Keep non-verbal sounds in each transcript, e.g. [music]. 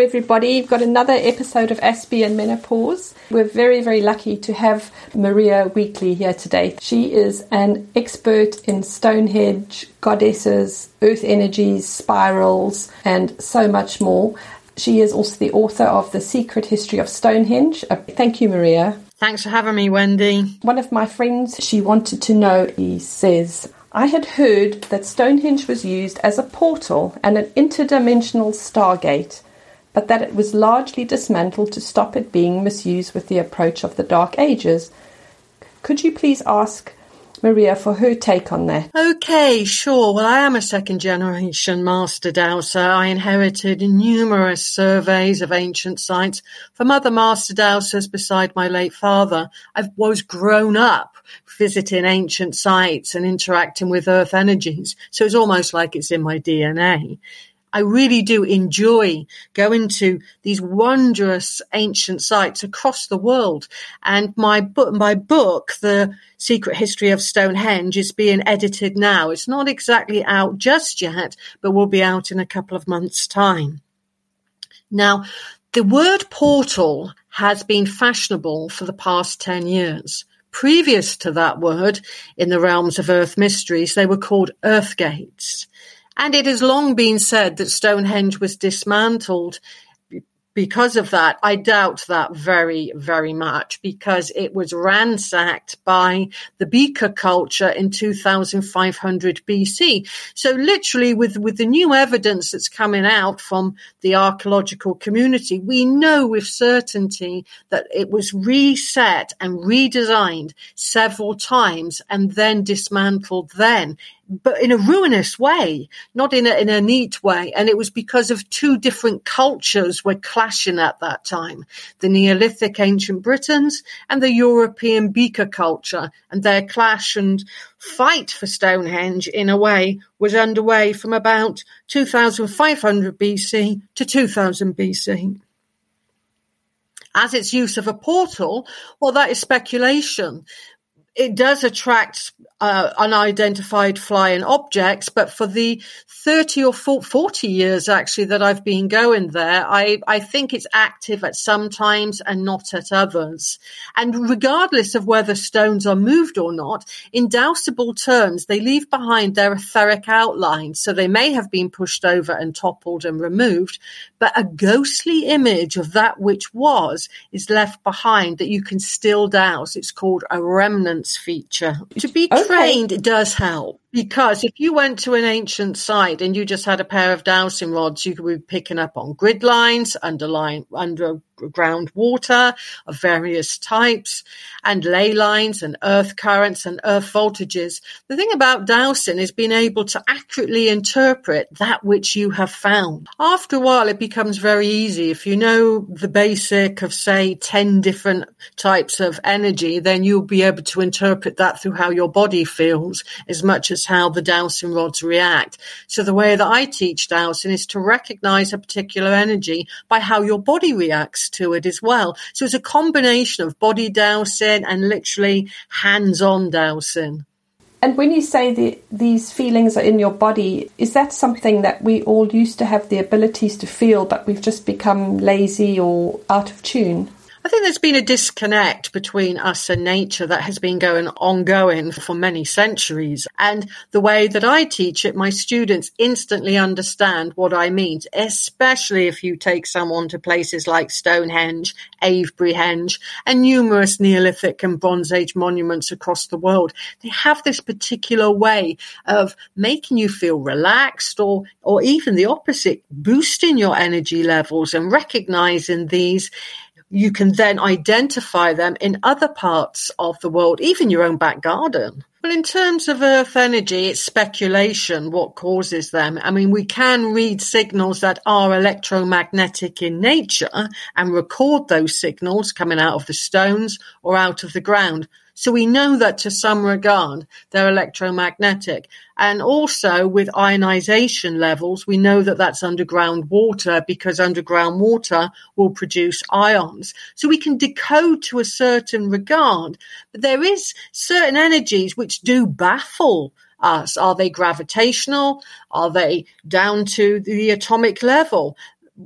everybody. We've got another episode of Aspie and Menopause. We're very, very lucky to have Maria Wheatley here today. She is an expert in Stonehenge, goddesses, earth energies, spirals, and so much more. She is also the author of The Secret History of Stonehenge. Uh, thank you, Maria. Thanks for having me, Wendy. One of my friends, she wanted to know, he says, I had heard that Stonehenge was used as a portal and an interdimensional stargate but that it was largely dismantled to stop it being misused with the approach of the Dark Ages. Could you please ask Maria for her take on that? Okay, sure. Well, I am a second generation master dowser. I inherited numerous surveys of ancient sites from other master dowsers beside my late father. I was grown up visiting ancient sites and interacting with earth energies. So it's almost like it's in my DNA. I really do enjoy going to these wondrous ancient sites across the world. And my book, my book, The Secret History of Stonehenge is being edited now. It's not exactly out just yet, but will be out in a couple of months time. Now, the word portal has been fashionable for the past 10 years. Previous to that word, in the realms of earth mysteries, they were called earth gates. And it has long been said that Stonehenge was dismantled because of that, I doubt that very, very much because it was ransacked by the Beaker culture in 2500 BC. So literally with, with the new evidence that's coming out from the archaeological community, we know with certainty that it was reset and redesigned several times and then dismantled then but in a ruinous way, not in a, in a neat way. And it was because of two different cultures were clashing at that time. The Neolithic ancient Britons and the European Beaker culture and their clash and fight for Stonehenge in a way was underway from about 2500 BC to 2000 BC. As its use of a portal, well, that is speculation it does attract uh, unidentified flying objects, but for the 30 or 40 years actually that I've been going there, I, I think it's active at some times and not at others. And regardless of whether stones are moved or not, in dowsable terms, they leave behind their etheric outlines. So they may have been pushed over and toppled and removed, but a ghostly image of that which was is left behind that you can still dowse. It's called a remnants feature. To be okay. trained does help because if you went to an ancient site and you just had a pair of dowsing rods, you could be picking up on grid lines, underlying, under groundwater of various types and ley lines and earth currents and earth voltages. The thing about dowsing is being able to accurately interpret that which you have found. After a while, it becomes very easy. If you know the basic of, say, 10 different types of energy, then you'll be able to interpret that through how your body feels as much as how the dowsing rods react. So the way that I teach dowsing is to recognize a particular energy by how your body reacts to it as well. So it's a combination of body dowsing and literally hands-on dowsing. And when you say that these feelings are in your body, is that something that we all used to have the abilities to feel, but we've just become lazy or out of tune? I think there's been a disconnect between us and nature that has been going ongoing for many centuries. And the way that I teach it, my students instantly understand what I mean, especially if you take someone to places like Stonehenge, Avebury Henge, and numerous Neolithic and Bronze Age monuments across the world. They have this particular way of making you feel relaxed or, or even the opposite, boosting your energy levels and recognizing these you can then identify them in other parts of the world, even your own back garden. Well, in terms of Earth energy, it's speculation what causes them. I mean, we can read signals that are electromagnetic in nature and record those signals coming out of the stones or out of the ground. So we know that to some regard, they're electromagnetic. And also with ionization levels, we know that that's underground water because underground water will produce ions. So we can decode to a certain regard, but there is certain energies which do baffle us. Are they gravitational? Are they down to the atomic level?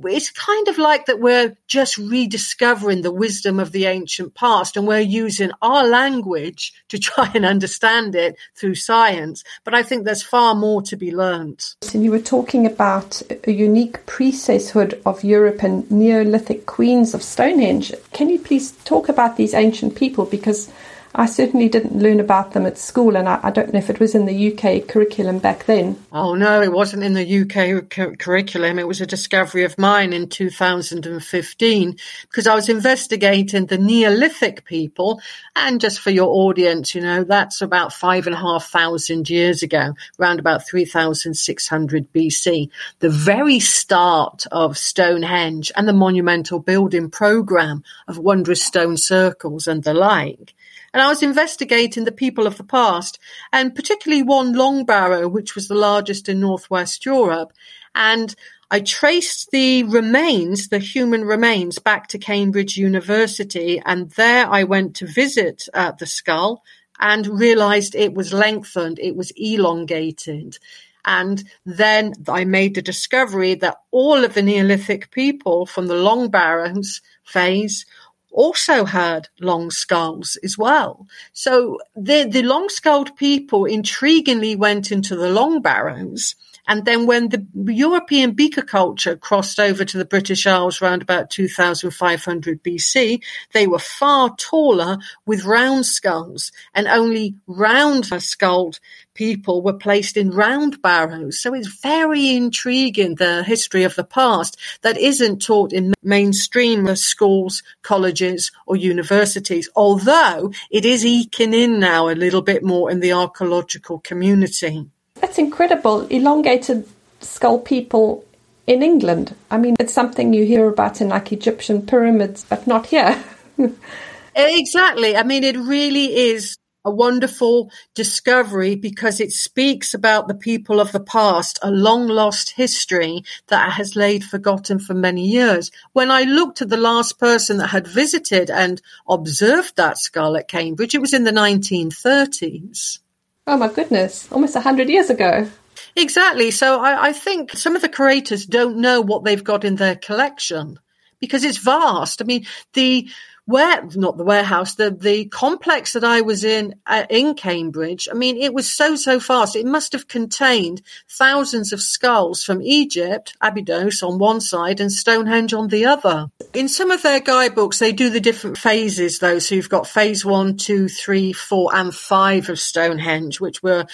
it's kind of like that we're just rediscovering the wisdom of the ancient past and we're using our language to try and understand it through science. But I think there's far more to be learned. And you were talking about a unique priesthood of Europe and Neolithic queens of Stonehenge. Can you please talk about these ancient people? Because I certainly didn't learn about them at school, and I, I, don't know if it was in the UK curriculum back then. Oh, no, it wasn't in the UK cu- curriculum. It was a discovery of mine in 2015 because I was investigating the Neolithic people. And just for your audience, you know, that's about five and a half thousand years ago, around about 3600 BC, the very start of Stonehenge and the monumental building program of wondrous stone circles and the like and I was investigating the people of the past, and particularly one long barrow, which was the largest in Northwest Europe. And I traced the remains, the human remains, back to Cambridge University, and there I went to visit uh, the skull and realized it was lengthened, it was elongated. And then I made the discovery that all of the Neolithic people from the long barrows phase also had long skulls as well. So the, the long skulled people intriguingly went into the long barrows. And then when the European beaker culture crossed over to the British Isles around about 2500 BC, they were far taller with round skulls and only round skulled people were placed in round barrows. So it's very intriguing, the history of the past that isn't taught in mainstream schools, colleges or universities, although it is eking in now a little bit more in the archaeological community. That's incredible. Elongated skull people in England. I mean, it's something you hear about in like Egyptian pyramids, but not here. [laughs] exactly. I mean, it really is a wonderful discovery because it speaks about the people of the past, a long lost history that has laid forgotten for many years. When I looked at the last person that had visited and observed that skull at Cambridge, it was in the 1930s. Oh my goodness, almost a hundred years ago. Exactly. So I, I think some of the curators don't know what they've got in their collection because it's vast. I mean, the where not the warehouse, the the complex that I was in uh, in Cambridge. I mean, it was so so fast. It must have contained thousands of skulls from Egypt, Abydos on one side, and Stonehenge on the other. In some of their guidebooks, they do the different phases though. So you've got phase one, two, three, four, and five of Stonehenge, which were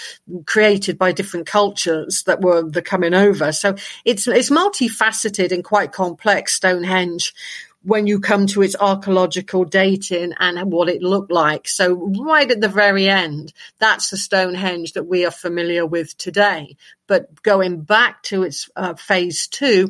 created by different cultures that were the coming over. So it's it's multifaceted and quite complex. Stonehenge when you come to its archaeological dating and what it looked like. So right at the very end, that's the Stonehenge that we are familiar with today. But going back to its uh, phase two,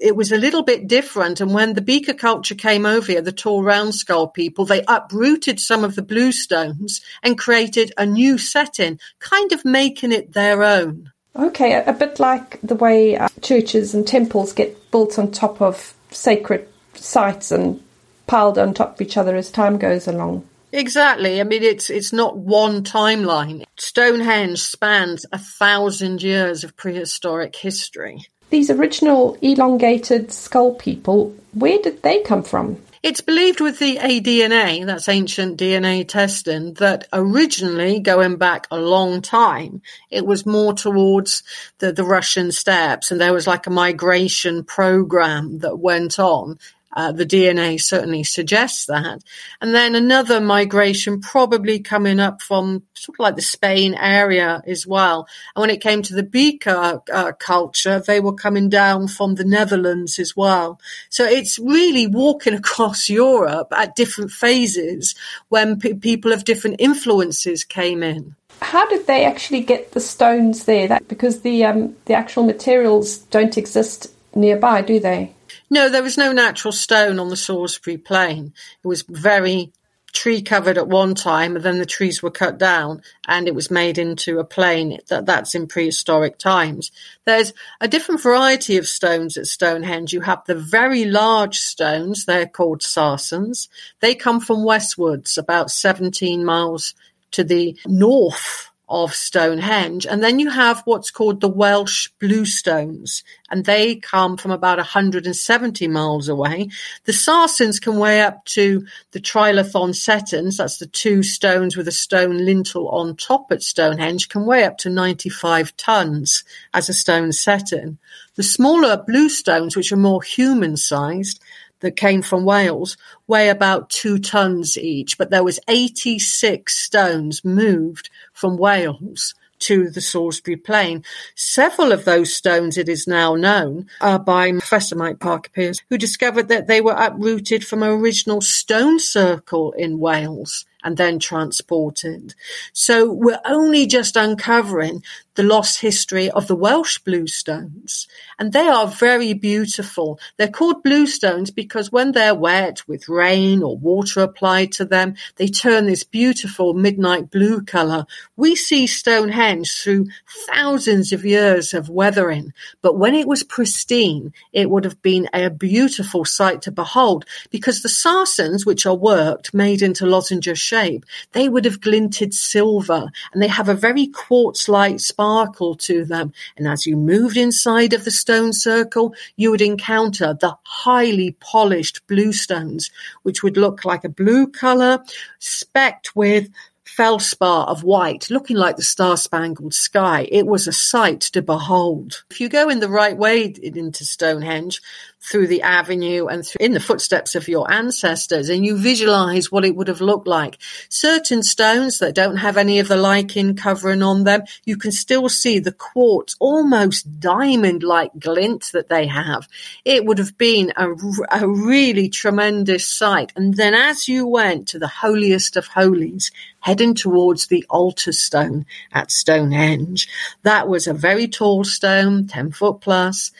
it was a little bit different. And when the beaker culture came over here, the tall round skull people, they uprooted some of the bluestones and created a new setting, kind of making it their own. Okay, a, bit like the way uh, churches and temples get built on top of sacred sites and piled on top of each other as time goes along. Exactly. I mean, it's it's not one timeline. Stonehenge spans a thousand years of prehistoric history. These original elongated skull people, where did they come from? It's believed with the aDNA, that's ancient DNA testing, that originally, going back a long time, it was more towards the, the Russian steppes and there was like a migration program that went on uh, the DNA certainly suggests that. And then another migration probably coming up from sort of like the Spain area as well. And when it came to the beaker uh, culture, they were coming down from the Netherlands as well. So it's really walking [laughs] across Europe at different phases when p- people of different influences came in. How did they actually get the stones there? That because the um, the actual materials don't exist nearby, do they? No, there was no natural stone on the Salisbury Plain. It was very tree covered at one time, and then the trees were cut down, and it was made into a plain. That that's in prehistoric times. There's a different variety of stones at Stonehenge. You have the very large stones; they're called sarsens. They come from westwards, about 17 miles to the north of Stonehenge. And then you have what's called the Welsh Bluestones, and they come from about 170 miles away. The Sarsens can weigh up to the Trilithon Setons, that's the two stones with a stone lintel on top at Stonehenge, can weigh up to 95 tons as a stone seton. The smaller bluestones, which are more human sized, that came from Wales weigh about two tons each, but there was 86 stones moved from Wales to the Salisbury Plain. Several of those stones, it is now known, are by Professor Mike Parker Pearson, who discovered that they were uprooted from an original stone circle in Wales and then transported. So we're only just uncovering the lost history of the Welsh bluestones. And they are very beautiful. They're called bluestones because when they're wet with rain or water applied to them, they turn this beautiful midnight blue colour. We see Stonehenge through thousands of years of weathering, but when it was pristine, it would have been a beautiful sight to behold because the Sarsens, which are worked, made into lozenge shape, they would have glinted silver and they have a very quartz-like sparkle to them. And as you moved inside of the stone circle, you would encounter the highly polished blue stones, which would look like a blue color specked with felspar of white, looking like the star-spangled sky. It was a sight to behold. If you go in the right way into Stonehenge, through the avenue and through, in the footsteps of your ancestors and you visualize what it would have looked like. Certain stones that don't have any of the lichen covering on them, you can still see the quartz, almost diamond like glint that they have. It would have been a, a really tremendous sight. And then as you went to the holiest of holies, heading towards the altar stone at Stonehenge, that was a very tall stone, 10 foot plus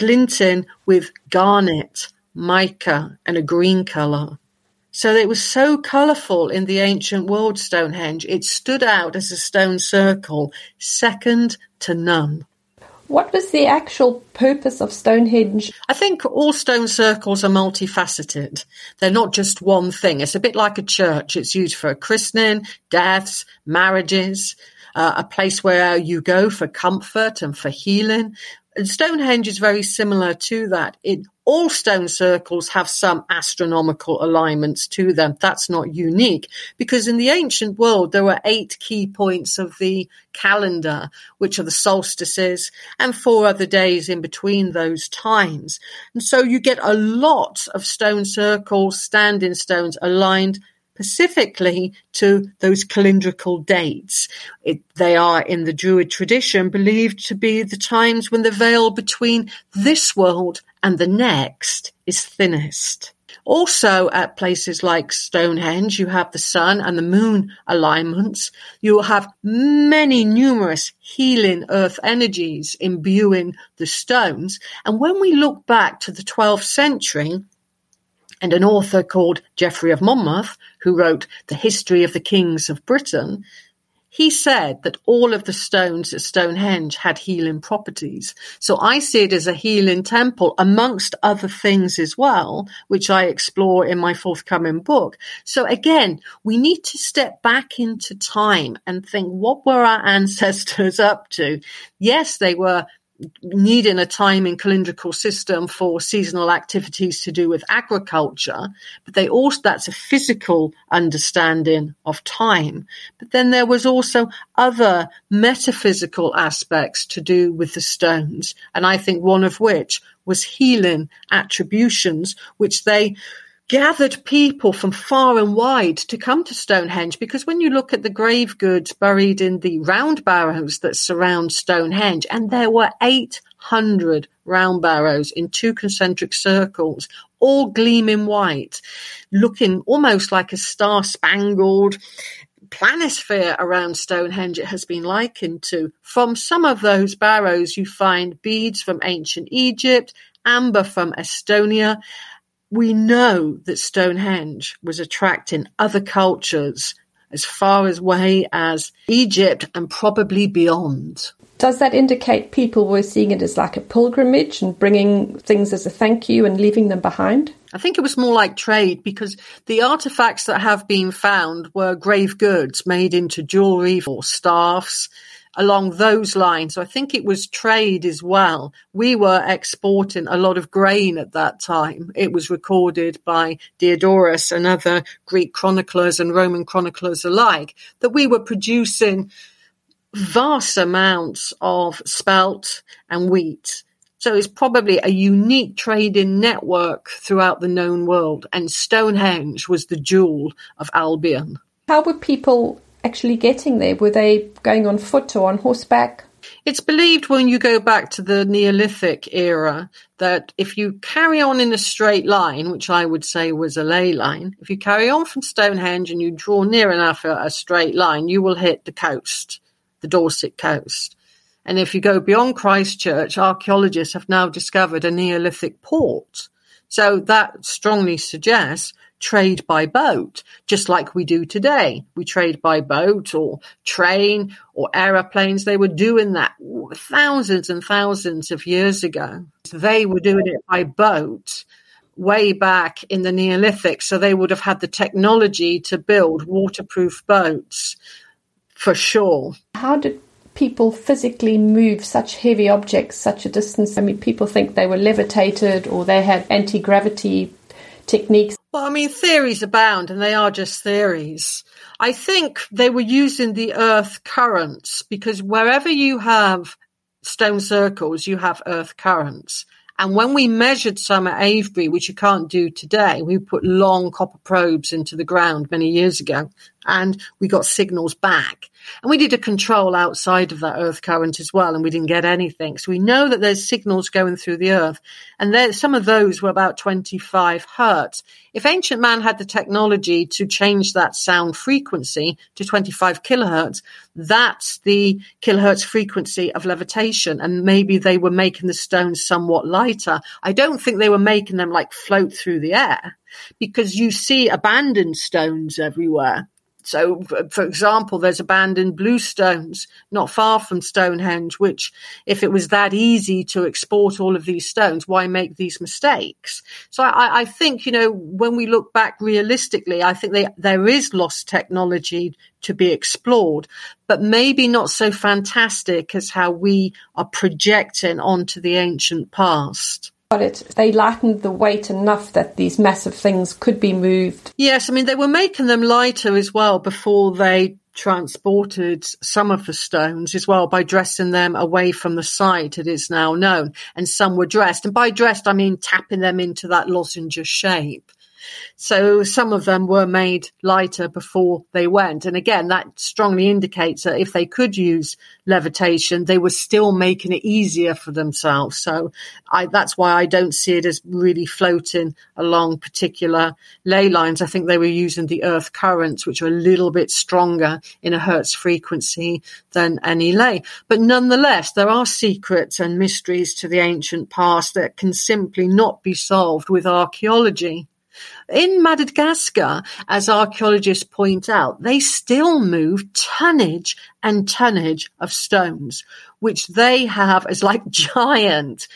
glinting with garnet, mica, and a green colour. So it was so colourful in the ancient world, Stonehenge, it stood out as a stone circle, second to none. What was the actual purpose of Stonehenge? I think all stone circles are multifaceted. They're not just one thing. It's a bit like a church. It's used for christening, deaths, marriages, uh, a place where you go for comfort and for healing. And Stonehenge is very similar to that. It, all stone circles have some astronomical alignments to them. That's not unique because in the ancient world, there were eight key points of the calendar, which are the solstices and four other days in between those times. And so you get a lot of stone circles, standing stones aligned specifically to those calendrical dates. It, they are in the Druid tradition believed to be the times when the veil between this world and the next is thinnest. Also, at places like Stonehenge, you have the sun and the moon alignments. You will have many numerous healing earth energies imbuing the stones. And when we look back to the 12th century, and an author called Geoffrey of Monmouth, who wrote The History of the Kings of Britain, he said that all of the stones at Stonehenge had healing properties. So I see it as a healing temple amongst other things as well, which I explore in my forthcoming book. So again, we need to step back into time and think, what were our [laughs] ancestors up to? Yes, they were needing a timing calendrical system for seasonal activities to do with agriculture, but they also, that's a physical understanding of time. But then there was also other metaphysical aspects to do with the stones. And I think one of which was healing attributions, which they gathered people from far and wide to come to Stonehenge because when you look at the grave goods buried in the round barrows that surround Stonehenge, and there were 800 round barrows in two concentric circles, all gleaming white, looking almost like a star spangled planisphere around Stonehenge it has been likened to. From some of those barrows, you find beads from ancient Egypt, amber from Estonia, we know that Stonehenge was attracting other cultures as far away as Egypt and probably beyond. Does that indicate people were seeing it as like a pilgrimage and bringing things as a thank you and leaving them behind? I think it was more like trade because the artifacts that have been found were grave goods made into jewelry or staffs along those lines. So I think it was trade as well. We were exporting a lot of grain at that time. It was recorded by Diodorus and other Greek chroniclers and Roman chroniclers alike that we were producing vast amounts of spelt and wheat so it's probably a unique trading network throughout the known world, and Stonehenge was the jewel of Albion. How would people actually getting there? Were they going on foot or on horseback? It's believed when you go back to the Neolithic era that if you carry on in a straight line, which I would say was a ley line, if you carry on from Stonehenge and you draw near enough a, a straight line, you will hit the coast, the Dorset coast. And if you go beyond Christchurch, archaeologists have now discovered a Neolithic port. So that strongly suggests trade by boat, just like we do today. We trade by boat or train or aeroplanes. They were doing that thousands and thousands of years ago. They were doing it by boat way back in the Neolithic. So they would have had the technology to build waterproof boats for sure. How did people physically move such heavy objects such a distance? I mean, people think they were levitated or they had anti gravity techniques. Well, I mean, theories abound, and they are just theories. I think they were using the earth currents because wherever you have stone circles, you have earth currents. And when we measured some at Avebury, which you can't do today, we put long copper probes into the ground many years ago and we got signals back. And we did a control outside of that earth current as well and we didn't get anything. So we know that there's signals going through the earth and there, some of those were about 25 hertz. If ancient man had the technology to change that sound frequency to 25 kilohertz, that's the kilohertz frequency of levitation. And maybe they were making the stones somewhat lighter. I don't think they were making them like float through the air because you see abandoned stones everywhere. So, for example, there's abandoned bluestones not far from Stonehenge, which, if it was that easy to export all of these stones, why make these mistakes? So I, I think, you know, when we look back realistically, I think they, there is lost technology to be explored, but maybe not so fantastic as how we are projecting onto the ancient past it. They lightened the weight enough that these massive things could be moved. Yes, I mean, they were making them lighter as well before they transported some of the stones as well by dressing them away from the site, it is now known. And some were dressed. And by dressed, I mean tapping them into that lozenge shape. So some of them were made lighter before they went. And again, that strongly indicates that if they could use levitation, they were still making it easier for themselves. So I, that's why I don't see it as really floating along particular ley lines. I think they were using the earth currents, which are a little bit stronger in a hertz frequency than any ley. But nonetheless, there are secrets and mysteries to the ancient past that can simply not be solved with archaeology. In Madagascar, as archaeologists point out, they still move tonnage and tonnage of stones, which they have as like [laughs] giant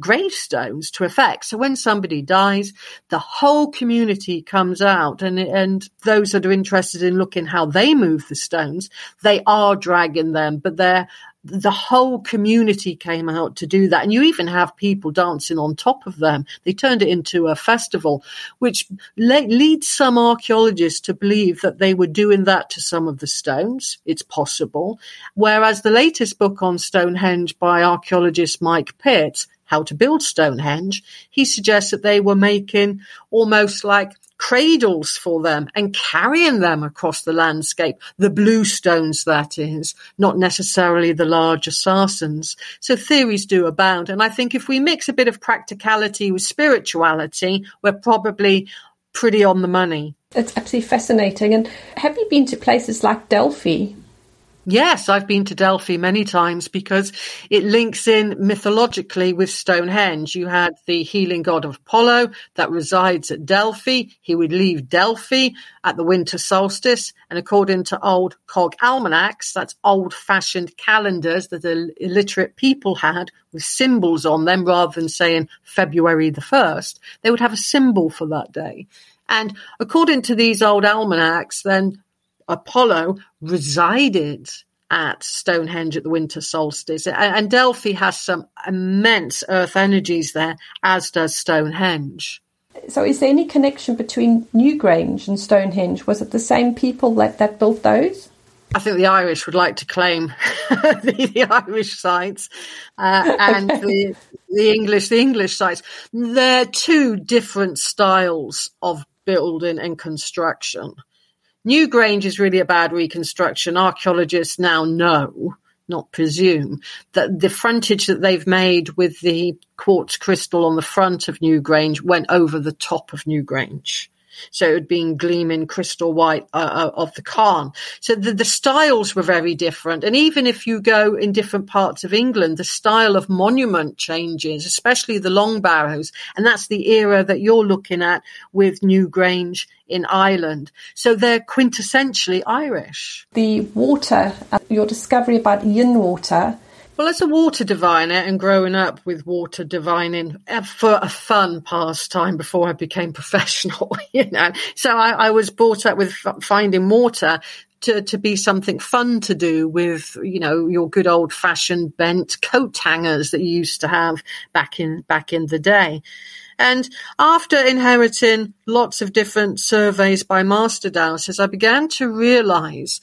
gravestones to effect. So when somebody dies, the whole community comes out and, and those that are interested in looking how they move the stones, they are dragging them, but they're the whole community came out to do that. And you even have people dancing on top of them. They turned it into a festival, which le- leads some archaeologists to believe that they were doing that to some of the stones. It's possible. Whereas the latest book on Stonehenge by archaeologist Mike Pitt, How to Build Stonehenge, he suggests that they were making almost like cradles for them and carrying them across the landscape, the blue stones, that is, not necessarily the larger sarsens. So theories do abound. And I think if we mix a bit of practicality with spirituality, we're probably pretty on the money. It's absolutely fascinating. And have you been to places like Delphi? Yes, I've been to Delphi many times because it links in mythologically with Stonehenge. You had the healing god of Apollo that resides at Delphi. He would leave Delphi at the winter solstice. And according to old clog almanacs, that's old fashioned calendars that the illiterate people had with symbols on them rather than saying February the 1st, they would have a symbol for that day. And according to these old almanacs, then Apollo resided at Stonehenge at the winter solstice. And Delphi has some immense earth energies there, as does Stonehenge. So, is there any connection between Newgrange and Stonehenge? Was it the same people that, that built those? I think the Irish would like to claim [laughs] the, the, Irish sites uh, [laughs] and okay. the, the English the English sites. They're two different styles of building and construction. Newgrange is really a bad reconstruction. Archaeologists now know, not presume, that the frontage that they've made with the quartz crystal on the front of Newgrange went over the top of Newgrange. So it had been gleaming crystal white uh, uh, of the Cairn. So the, the styles were very different. And even if you go in different parts of England, the style of monument changes, especially the long barrows. And that's the era that you're looking at with Newgrange in Ireland. So they're quintessentially Irish. The water, uh, your discovery about yin water, well, as a water diviner and growing up with water divining uh, for a fun pastime before I became [laughs] professional, you know, so I, I was brought up with finding water to, to be something fun to do with, you know, your good old fashioned bent coat hangers that you used to have back in, back in the day. And after inheriting lots of different surveys by master dowsers, I began to realize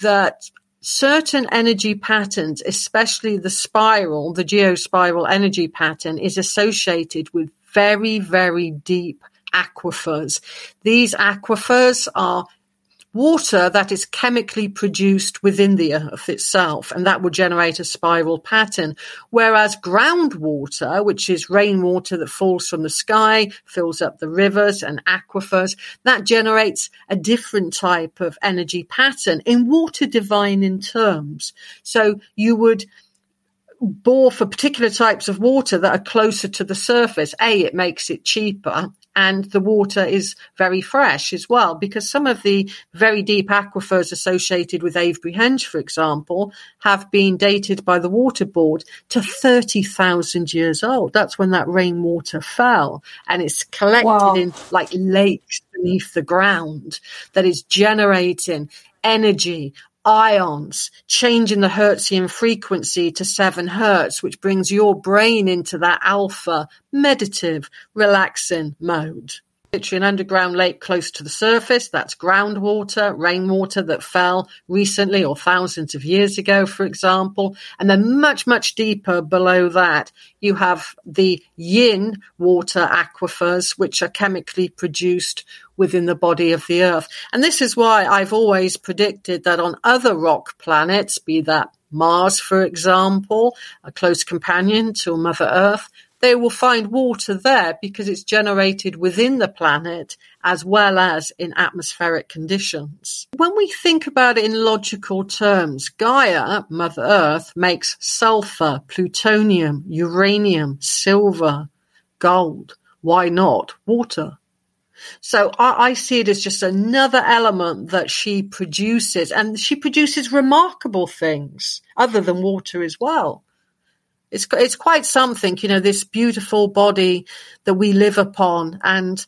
that certain energy patterns, especially the spiral, the geospiral energy pattern is associated with very, very deep aquifers. These aquifers are water that is chemically produced within the earth itself, and that will generate a spiral pattern. Whereas groundwater, which is rainwater that falls from the sky, fills up the rivers and aquifers, that generates a different type of energy pattern in water divining terms. So you would bore for particular types of water that are closer to the surface. A, it makes it cheaper and the water is very fresh as well because some of the very deep aquifers associated with Avebury Henge, for example, have been dated by the Water Board to 30,000 years old. That's when that rainwater fell and it's collected wow. in like lakes beneath the ground that is generating energy ions, changing the Hertzian frequency to seven Hertz, which brings your brain into that alpha, meditative, relaxing mode literally an underground lake close to the surface. That's groundwater, rainwater that fell recently or thousands of years ago, for example. And then much, much deeper below that, you have the yin water aquifers, which are chemically produced within the body of the earth. And this is why I've always predicted that on other rock planets, be that Mars, for example, a close companion to Mother Earth, they will find water there because it's generated within the planet as well as in atmospheric conditions. When we think about it in logical terms, Gaia, Mother Earth, makes sulfur, plutonium, uranium, silver, gold. Why not water? So I, I, see it as just another element that she produces, and she produces remarkable things other than water as well it's it's quite something, you know, this beautiful body that we live upon and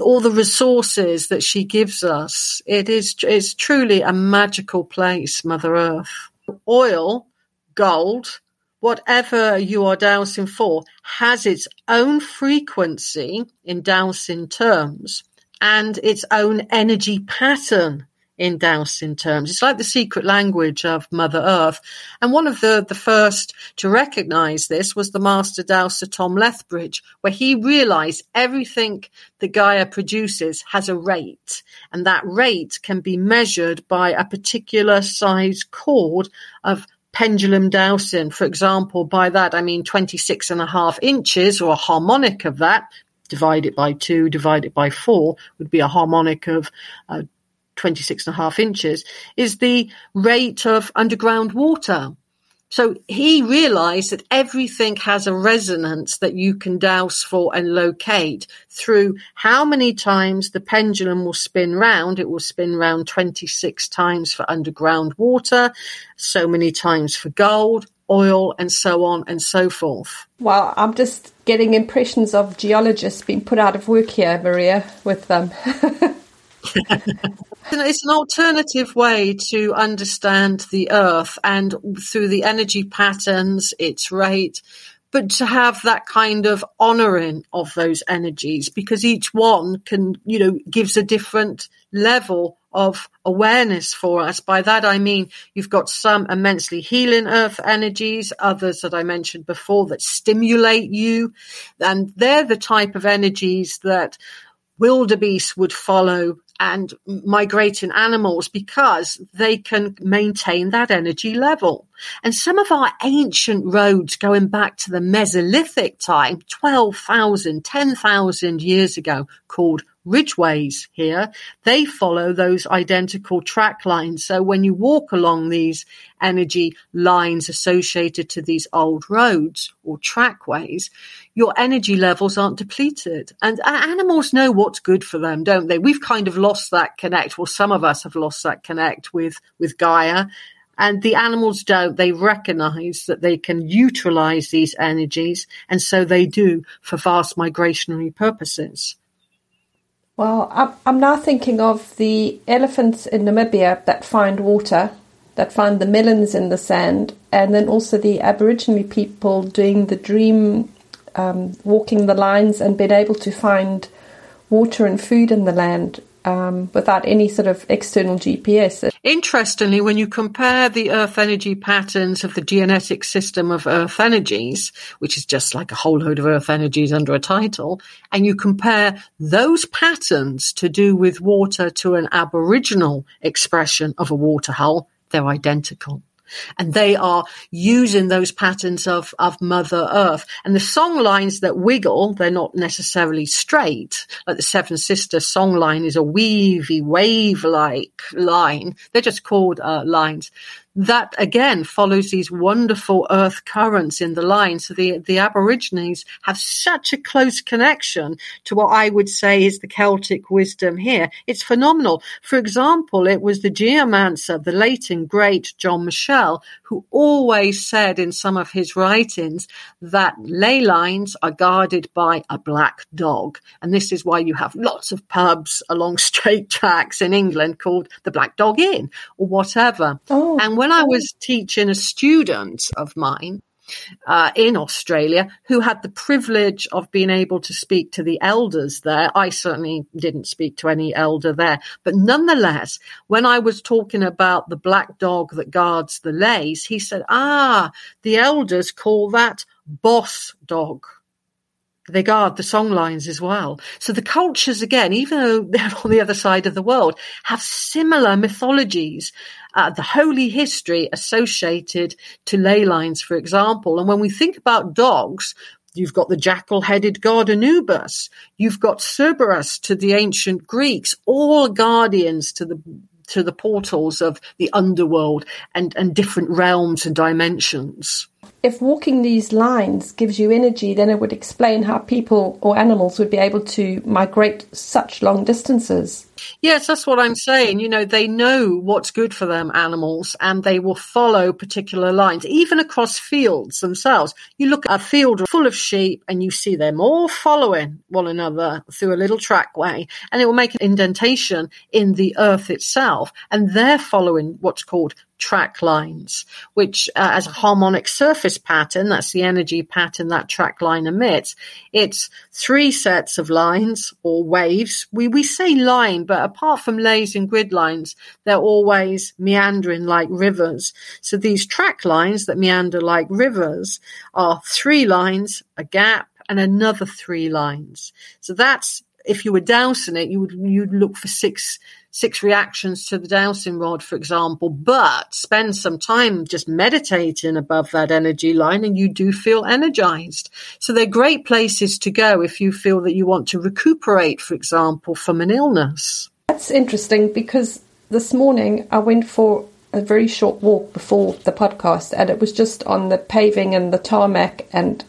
all the resources that she gives us. It is it's truly a magical place, Mother Earth. Oil, gold, whatever you are dowsing for, has its own frequency in dowsing terms and its own energy pattern in dowsing terms. It's like the secret language of Mother Earth. And one of the, the first to recognize this was the master dowser Tom Lethbridge, where he realized everything that Gaia produces has a rate. And that rate can be measured by a particular size cord of pendulum dowsing. For example, by that I mean 26 and a half inches or a harmonic of that divide it by two, divide it by four would be a harmonic of uh, 26 and a half inches, is the rate of underground water. So he realized that everything has a resonance that you can dowse for and locate through how many times the pendulum will spin round. It will spin round 26 times for underground water, so many times for gold, oil, and so on and so forth. Well, I'm just getting impressions of geologists being put out of work here, Maria, with them. [laughs] [laughs] it's an alternative way to understand the earth and through the energy patterns, its rate, but to have that kind of honoring of those energies because each one can, you know, gives a different level of awareness for us. By that I mean you've got some immensely healing earth energies, others that I mentioned before that stimulate you. And they're the type of energies that wildebeest would follow and migrating animals because they can maintain that energy level. And some of our ancient roads going back to the Mesolithic time, 12,000, 10,000 years ago, called ridgeways here, they follow those identical track lines. So when you walk along these energy lines associated to these old roads or trackways, your energy levels aren't depleted. And animals know what's good for them, don't they? We've kind of lost that connect. Well, some of us have lost that connect with, with Gaia. And the animals don't. They recognize that they can utilize these energies. And so they do for vast migrationary purposes. Well, I'm now thinking of the elephants in Namibia that find water, that find the melons in the sand, and then also the Aboriginal people doing the dream, um, walking the lines and being able to find water and food in the land um, without any sort of external GPS. Interestingly, when you compare the Earth energy patterns of the geodetic system of Earth energies, which is just like a whole load of Earth energies under a title, and you compare those patterns to do with water to an Aboriginal expression of a water hull, they're identical and they are using those patterns of, of Mother Earth. And the song lines that wiggle, they're not necessarily straight. Like the Seven Sisters song line is a weavy, wave-like line. They're just called uh, lines that again follows these wonderful earth currents in the line. So the, the Aborigines have such a close connection to what I would say is the Celtic wisdom here. It's phenomenal. For example, it was the geomancer, the late and great John Michell, who always said in some of his writings that ley lines are guarded by a black dog. And this is why you have lots of pubs along [laughs] straight tracks in England called the Black Dog Inn or whatever. Oh. And when when I was teaching a student of mine uh, in Australia who had the privilege of being able to speak to the elders there. I certainly didn't speak to any elder there, but nonetheless, when I was talking about the black dog that guards the leys, he said, ah, the elders call that boss dog they guard the song lines as well. So the cultures, again, even though [laughs] they're on the other side of the world, have similar mythologies, uh, the holy history associated to ley lines, for example. And when we think about dogs, You've got the jackal headed god Anubis. You've got Cerberus to the ancient Greeks, all guardians to the to the portals of the underworld and, and different realms and dimensions if walking these lines gives you energy, then it would explain how people or animals would be able to migrate such long distances. Yes, that's what I'm saying. You know, they know what's good for them, animals, and they will follow particular lines, even across fields themselves. You look at a field full of sheep and you see them all following one another through a little trackway, and it will make an indentation in the earth itself, and they're following what's called track lines, which uh, as a harmonic surface pattern, that's the energy pattern that track line emits. It's three sets of lines or waves. We, we say line, but apart from leys and grid lines, they're always meandering like rivers. So these track lines that meander like rivers are three lines, a gap, and another three lines. So that's if you were dowsing it, you would you'd look for six six reactions to the dowsing rod, for example, but spend some time just meditating above that energy line and you do feel energized. So they're great places to go if you feel that you want to recuperate, for example, from an illness. That's interesting because this morning I went for a very short walk before the podcast, and it was just on the paving and the tarmac, and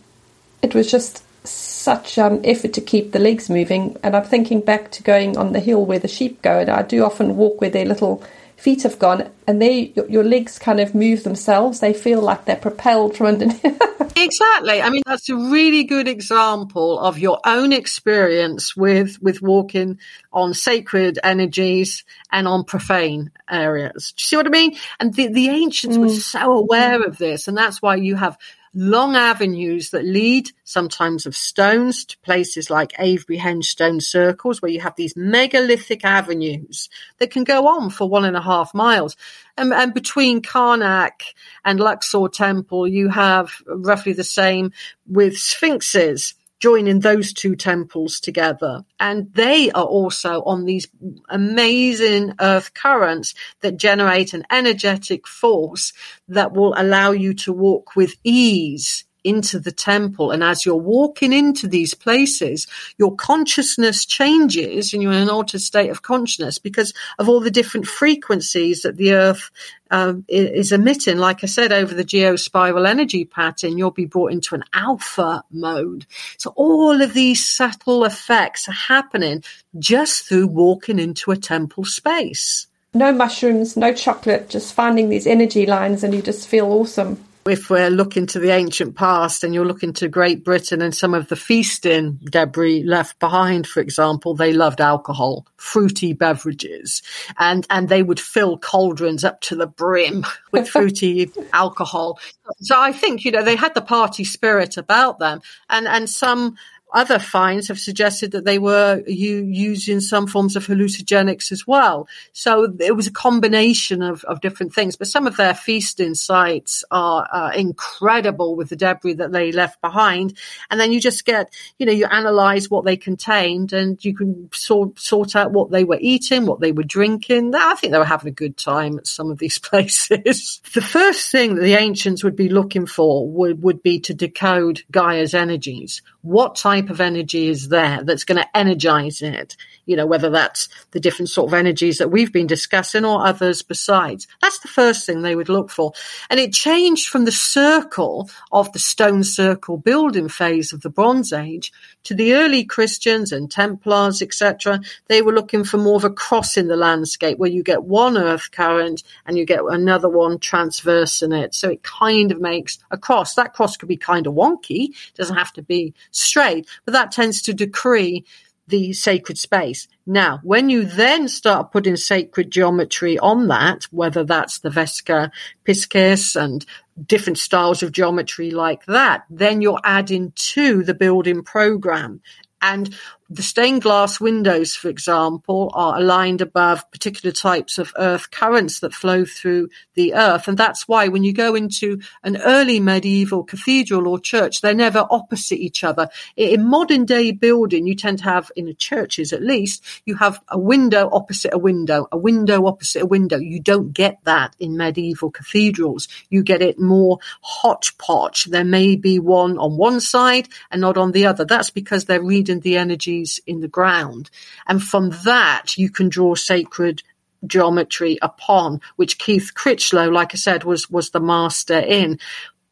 it was just such um, effort to keep the legs moving. And I'm thinking back to going on the hill where the sheep go, and I do often walk where their little feet have gone, and they your legs kind of move themselves. They feel like they're propelled from underneath. [laughs] exactly. I mean, that's a really good example of your own experience with with walking on sacred energies and on profane areas. Do you see what I mean? And the, the ancients mm. were so aware of this, and that's why you have long avenues that lead sometimes of stones to places like Avebury Henge stone circles where you have these megalithic avenues that can go on for one and a half miles. And, and between Karnak and Luxor Temple, you have roughly the same with sphinxes joining those two temples together. And they are also on these amazing earth currents that generate an energetic force that will allow you to walk with ease into the temple. And as you're walking into these places, your consciousness changes and you're in an altered state of consciousness because of all the different frequencies that the earth um, is emitting. Like I said, over the geospiral energy pattern, you'll be brought into an alpha mode. So all of these subtle effects are happening just through walking into a temple space. No mushrooms, no chocolate, just finding these energy lines and you just feel awesome if we're looking to the ancient past and you're looking to Great Britain and some of the feasting debris left behind, for example, they loved alcohol, fruity beverages, and, and they would fill cauldrons up to the brim [laughs] with fruity alcohol. So I think, you know, they had the party spirit about them and, and some other finds have suggested that they were using some forms of hallucinogenics as well. So it was a combination of, of different things. But some of their feasting sites are uh, incredible with the debris that they left behind. And then you just get, you know, you analyze what they contained and you can sort, sort out what they were eating, what they were drinking. I think they were having a good time at some of these [laughs] places. the first thing that the ancients would be looking for would, would be to decode Gaia's energies. What type of energy is there that's going to energize it? You know, whether that's the different sort of energies that we've been discussing or others besides. That's the first thing they would look for. And it changed from the circle of the stone circle building phase of the Bronze Age to the early Christians and Templars, etc. They were looking for more of a cross in the landscape where you get one earth current and you get another one transversing it. So it kind of makes a cross. That cross could be kind of wonky. It doesn't have to be straight, but that tends to decree the sacred space. Now, when you then start putting sacred geometry on that, whether that's the Vesica Piscis and different styles of geometry like that, then you're adding to the building program. And the stained glass windows, for example, are aligned above particular types of earth currents that flow through the earth. And that's why when you go into an early medieval cathedral or church, they're never opposite each other. In modern day building, you tend to have, in churches at least, you have a window opposite a window, a window opposite a window. You don't get that in medieval cathedrals. You get it more hodgepodge. There may be one on one side and not on the other. That's because they're reading the energy in the ground. And from that, you can draw sacred geometry upon, which Keith Critchlow, like I said, was, was the master in.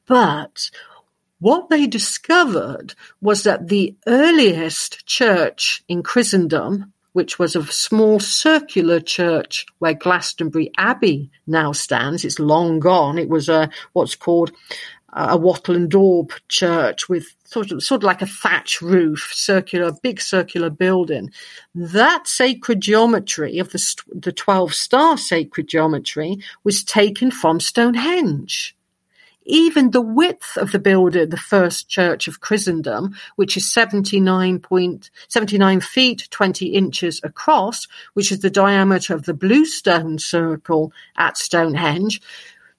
But what they discovered was that the earliest church in Christendom, which was a small circular church where Glastonbury Abbey now stands. It's long gone. It was a what's called a wattle and daub church with sort of sort of like a thatch roof, circular, big circular building. That sacred geometry of the the twelve star sacred geometry was taken from Stonehenge. Even the width of the building, the first church of Christendom, which is 79 point, 79 feet, 20 inches across, which is the diameter of the bluestone circle at Stonehenge,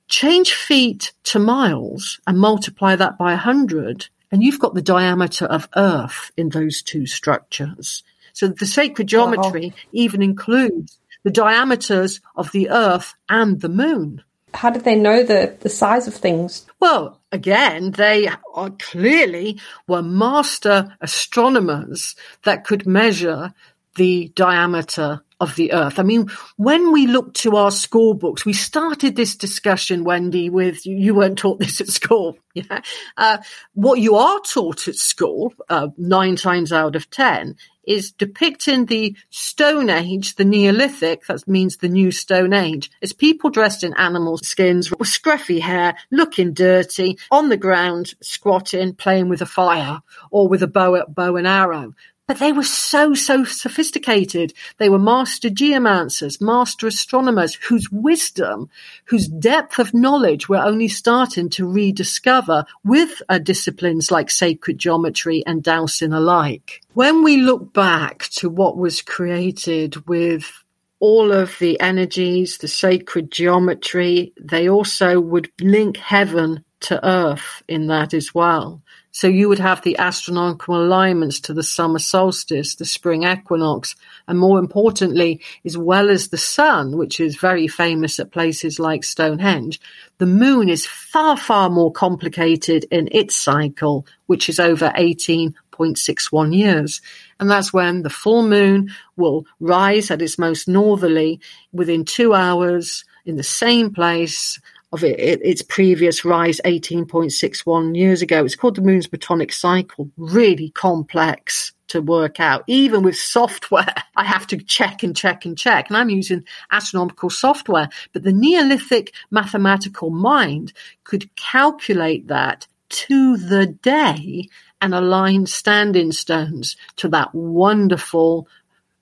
change feet to miles and multiply that by 100, and you've got the diameter of Earth in those two structures. So the sacred geometry wow. even includes the diameters of the Earth and the Moon. How did they know the, the size of things? Well, again, they are clearly were master astronomers that could measure the diameter of the earth. I mean, when we look to our school books, we started this discussion, Wendy, with you weren't taught this at school. [laughs] Yeah. Uh, what you are taught at school, uh, nine times out of 10, is depicting the Stone Age, the Neolithic, that means the new Stone Age, as people dressed in animal skins with scruffy hair, looking dirty, on the ground, squatting, playing with a fire or with a bow, bow and arrow. But they were so, so sophisticated. They were master geomancers, master astronomers whose wisdom, whose depth of knowledge we're only starting to rediscover with uh, disciplines like sacred geometry and dowsing alike. When we look back to what was created with all of the energies, the sacred geometry, they also would link heaven to earth in that as well. So you would have the astronomical alignments to the summer solstice, the spring equinox, and more importantly, as well as the sun, which is very famous at places like Stonehenge, the moon is far, far more complicated in its cycle, which is over 18.61 years. And that's when the full moon will rise at its most northerly within two hours in the same place of it, it, its previous rise 18.61 years ago. It's called the moon's metonic cycle. Really complex to work out. Even with software, [laughs] I have to check and check and check. And I'm using astronomical software. But the Neolithic mathematical mind could calculate that to the day and align standing stones to that wonderful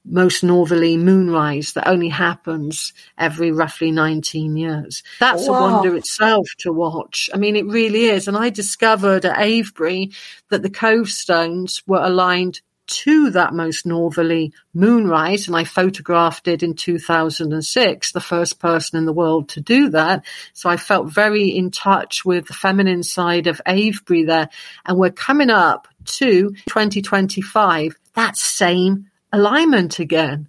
most northerly moonrise that only happens every roughly 19 years. That's wow. a wonder itself to watch. I mean, it really is. And I discovered at Avebury that the cove stones were aligned to that most northerly moonrise, and I photographed it in 2006, the first person in the world to do that. So I felt very in touch with the feminine side of Avebury there, and we're coming up to 2025, that same alignment again.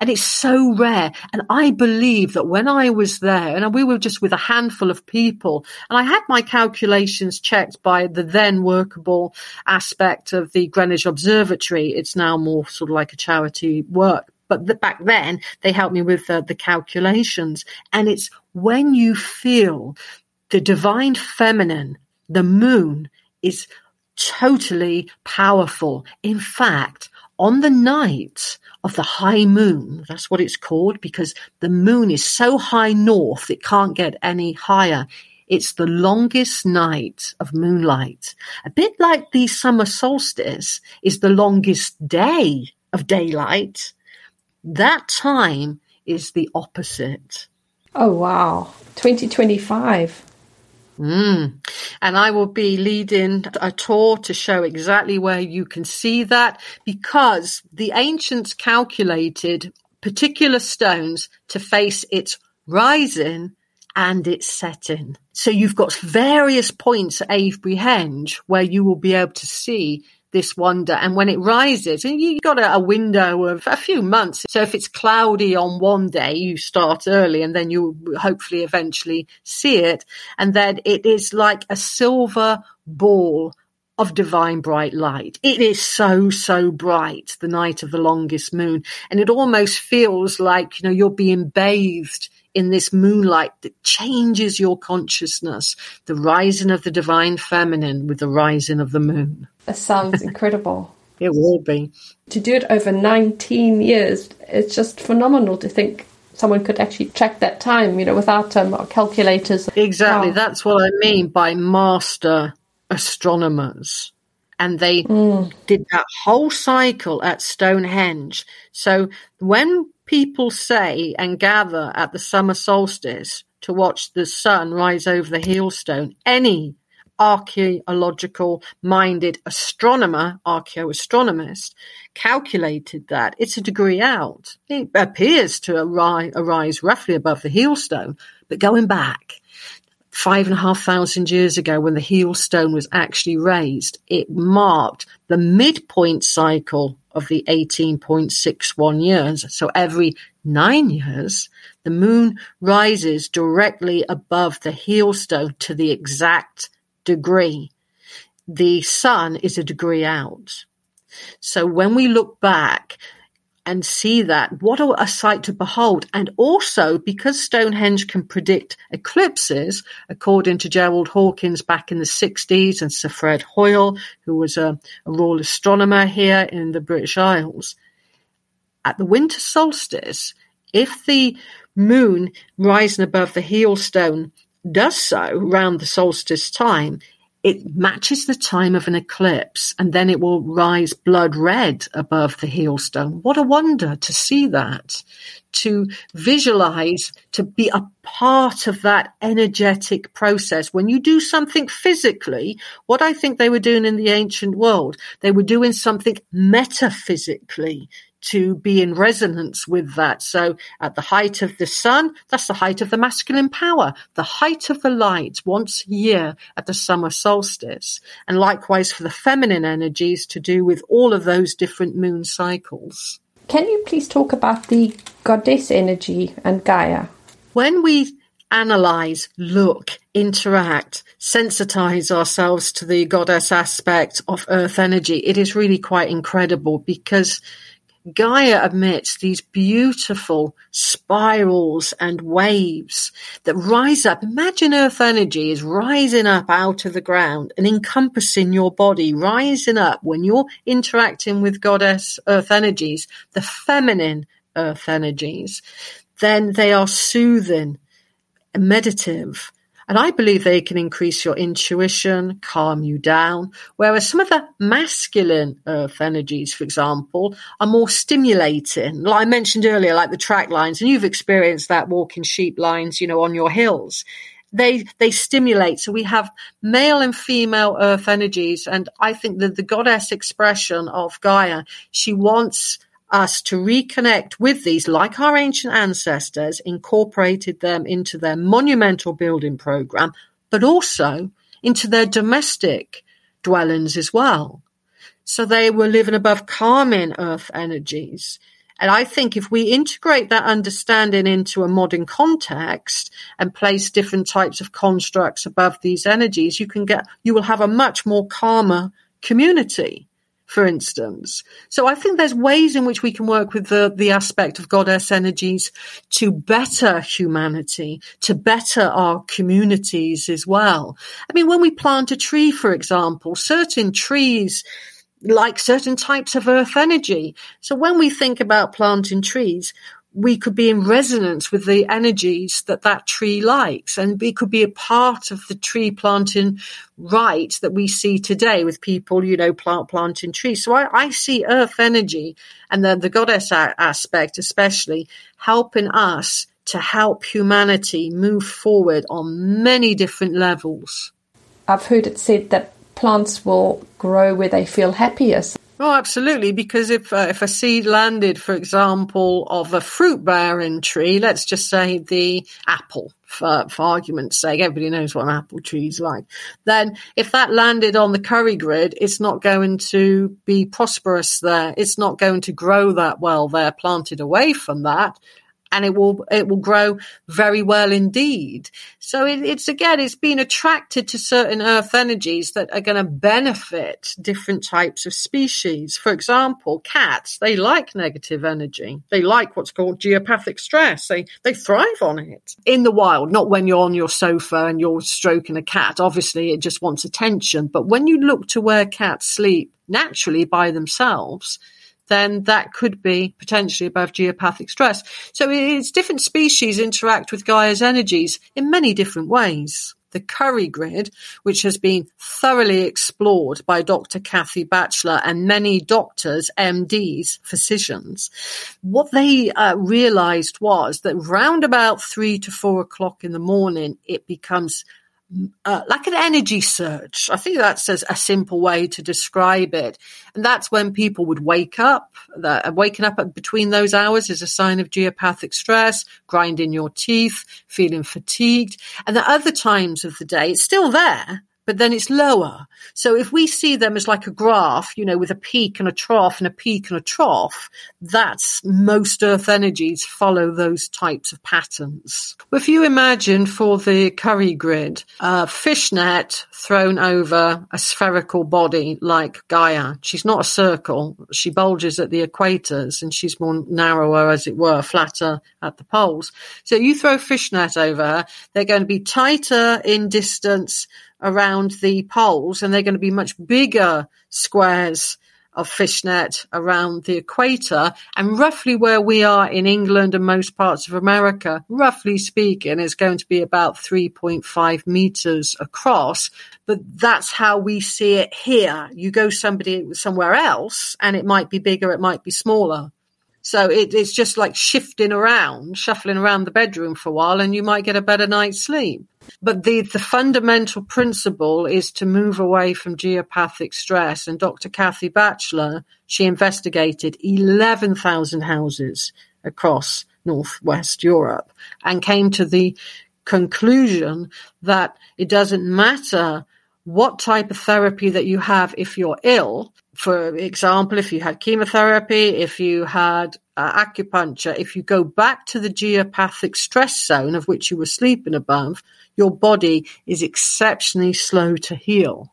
And it's so rare. And I believe that when I was there, and we were just with a handful of people, and I had my calculations checked by the then workable aspect of the Greenwich Observatory. It's now more sort of like a charity work. But the, back then, they helped me with uh, the calculations. And it's when you feel the divine feminine, the moon, is totally powerful. In fact, on the night of the high moon, that's what it's called because the moon is so high north, it can't get any higher. It's the longest night of moonlight. A bit like the summer solstice is the longest day of daylight. That time is the opposite. Oh, wow. 2025. Mm. And I will be leading a tour to show exactly where you can see that because the ancients calculated particular stones to face its rising and its setting. So you've got various points at Avebury Henge where you will be able to see this wonder. And when it rises, and you've got a, a, window of a few months. So if it's cloudy on one day, you start early and then you hopefully eventually see it. And then it is like a silver ball of divine bright light. It is so, so bright, the night of the longest moon. And it almost feels like, you know, you're being bathed in this moonlight that changes your consciousness, the rising of the divine feminine with the rising of the moon. That sounds incredible. [laughs] it will be. To do it over 19 years, it's just phenomenal to think someone could actually track that time, you know, without um, calculators. Exactly. Wow. That's what I mean by master astronomers. And they mm. did that whole cycle at Stonehenge. So when people say and gather at the summer solstice to watch the sun rise over the Heelstone, any archaeological minded astronomer, archaeoastronomist, calculated that it's a degree out. It appears to arise, arise roughly above the heel stone, but going back five and a half thousand years ago when the heel stone was actually raised, it marked the midpoint cycle of the 18.61 years. So every nine years, the moon rises directly above the heel stone to the exact degree. The sun is a degree out. So when we look back, and see that. What a, sight to behold. And also, because Stonehenge can predict eclipses, according to Gerald Hawkins back in the 60s and Sir Fred Hoyle, who was a, a royal astronomer here in the British Isles, at the winter solstice, if the moon rising above the heel stone does so round the solstice time, it matches the time of an eclipse and then it will rise blood red above the heel stone. What a wonder to see that, to visualize, to be a part of that energetic process. When you do something physically, what I think they were doing in the ancient world, they were doing something metaphysically to be in resonance with that. So at the height of the sun, that's the height of the masculine power, the height of the light once a year at the summer solstice. And likewise for the feminine energies to do with all of those different moon cycles. Can you please talk about the goddess energy and Gaia? When we analyze, look, interact, sensitize ourselves to the goddess aspect of earth energy, it is really quite incredible because Gaia emits these beautiful spirals and waves that rise up. Imagine earth energy is rising up out of the ground and encompassing your body, rising up when you're interacting with goddess earth energies, the feminine earth energies, then they are soothing, meditative, and I believe they can increase your intuition, calm you down. Whereas some of the masculine earth energies, for example, are more stimulating. Like I mentioned earlier, like the track lines, and you've experienced that walking sheep lines, you know, on your hills they they stimulate. So we have male and female earth energies, and I think that the goddess expression of Gaia, she wants us to reconnect with these, like our ancient ancestors, incorporated them into their monumental building program, but also into their domestic dwellings as well. So they were living above calming earth energies. And I think if we integrate that understanding into a modern context and place different types of constructs above these energies, you can get, you will have a much more calmer community for instance. So I think there's ways in which we can work with the, the aspect of goddess energies to better humanity, to better our communities as well. I mean, when we plant a tree, for example, certain trees like certain types of earth energy. So when we think about planting trees, we could be in resonance with the energies that that tree likes and we could be a part of the tree planting right that we see today with people you know plant planting trees. So i, I see earth energy and then the goddess a- aspect especially helping us to help humanity move forward on many different levels. I've heard it said that plants will grow where they feel happiest Oh, absolutely. Because if uh, if a seed landed, for example, of a fruit bearing tree, let's just say the apple, for, for argument's sake, everybody knows what an apple tree is like. Then, if that landed on the curry grid, it's not going to be prosperous there. It's not going to grow that well there. Planted away from that, and it will it will grow very well indeed. So it, it's again it's been attracted to certain earth energies that are going to benefit different types of species. For example, cats they like negative energy. They like what's called geopathic stress. They they thrive on it in the wild, not when you're on your sofa and you're stroking a cat. Obviously, it just wants attention. But when you look to where cats sleep naturally by themselves then that could be potentially above geopathic stress. So it's different species interact with Gaia's energies in many different ways. The Curry grid, which has been thoroughly explored by Dr. Käthe Bachler and many doctors, MDs, physicians, what they uh, realized was that round about three to four o'clock in the morning, it becomes uh, like an energy surge. I think that's a, a, simple way to describe it. And that's when people would wake up. The, uh, waking up between those hours is a sign of geopathic stress, grinding your teeth, feeling fatigued. And the other times of the day, it's still there, but then it's lower. So if we see them as like a graph, you know, with a peak and a trough and a peak and a trough, that's most earth energies follow those types of patterns. If you imagine for the curry grid, a fishnet thrown over a spherical body like Gaia, she's not a circle. She bulges at the equators and she's more narrower, as it were, flatter at the poles. So you throw fishnet over her, they're going to be tighter in distance around the poles and they're going to be much bigger squares of fishnet around the equator and roughly where we are in England and most parts of America, roughly speaking, is going to be about 3.5 meters across. But that's how we see it here. You go somebody somewhere else and it might be bigger, it might be smaller. So it, it's just like shifting around, shuffling around the bedroom for a while, and you might get a better night's sleep. But the, the fundamental principle is to move away from geopathic stress. And Dr. Käthe Bachler, she investigated 11,000 houses across Northwest Europe and came to the conclusion that it doesn't matter what type of therapy that you have if you're ill. For example, if you had chemotherapy, if you had uh, acupuncture, if you go back to the geopathic stress zone of which you were sleeping above, your body is exceptionally slow to heal.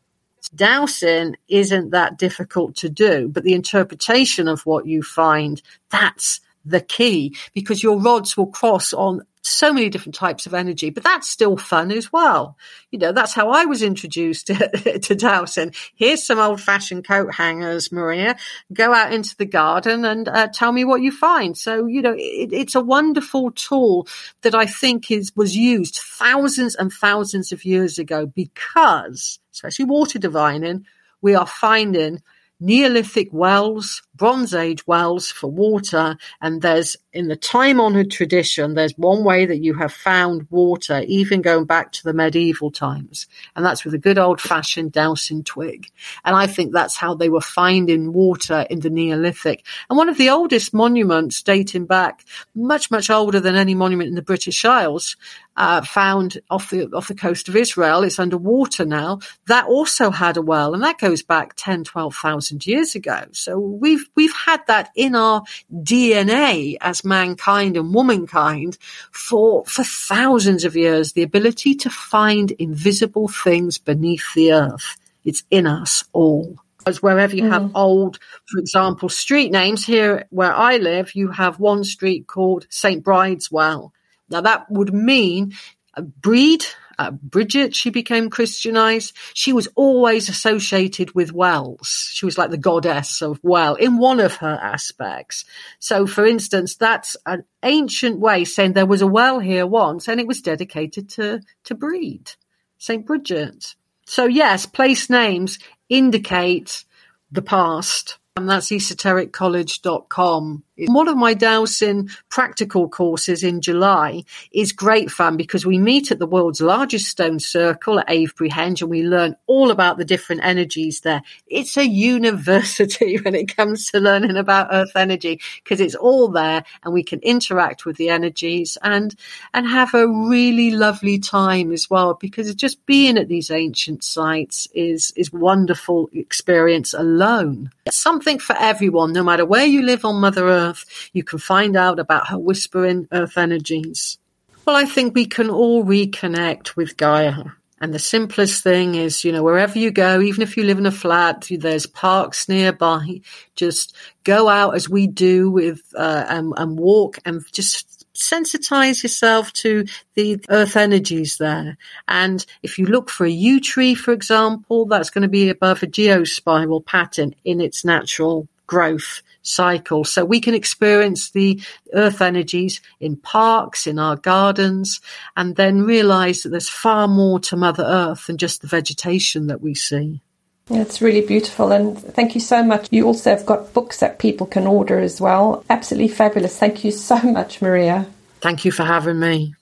Dowsing isn't that difficult to do, but the interpretation of what you find, that's the key because your rods will cross on so many different types of energy, but that's still fun as well. You know, that's how I was introduced [laughs] to, to dowsing. Here's some old fashioned coat hangers, Maria. Go out into the garden and uh, tell me what you find. So, you know, it, it's a wonderful tool that I think is, was used thousands and thousands of years ago because, especially water divining, we are finding Neolithic wells, Bronze Age wells for water. And there's, in the time honored tradition, there's one way that you have found water, even going back to the medieval times. And that's with a good old fashioned dowsing twig. And I think that's how they were finding water in the Neolithic. And one of the oldest monuments dating back much, much older than any monument in the British Isles uh, found off the off the coast of Israel. It's underwater now. That also had a well, and that goes back 10, 12,000 years ago. So we've we've had that in our DNA as mankind and womankind for for thousands of years. The ability to find invisible things beneath the earth. It's in us all as wherever you have mm. old, for example, street names here where I live, you have one street called St. Bride's Well. Now that would mean a breed, uh, Bridget, she became Christianized. She was always associated with wells. She was like the goddess of well in one of her aspects. So, for instance, that's an ancient way saying there was a well here once and it was dedicated to, to breed, St. Bridget. So, yes, place names indicate the past. And that's esotericcollege.com. One of my dowsing practical courses in July is great fun because we meet at the world's largest stone circle at Avebury Henge and we learn all about the different energies there. It's a university [laughs] when it comes to learning about earth energy because it's all there and we can interact with the energies and, and have a really lovely time as well because just being at these ancient sites is, is wonderful experience alone. It's something for everyone, no matter where you live on Mother Earth Earth, you can find out about her whispering earth energies. Well, I think we can all reconnect with Gaia. And the simplest thing is, you know, wherever you go, even if you live in a flat, there's parks nearby. Just go out as we do with uh, and, and walk and just sensitize yourself to the earth energies there. And if you look for a yew tree, for example, that's going to be above a geospiral pattern in its natural growth cycle. So we can experience the earth energies in parks, in our gardens, and then realize that there's far more to Mother Earth than just the vegetation that we see. Yeah, it's really beautiful, and thank you so much. You also have got books that people can order as well. Absolutely fabulous. Thank you so much, Maria. Thank you for having me.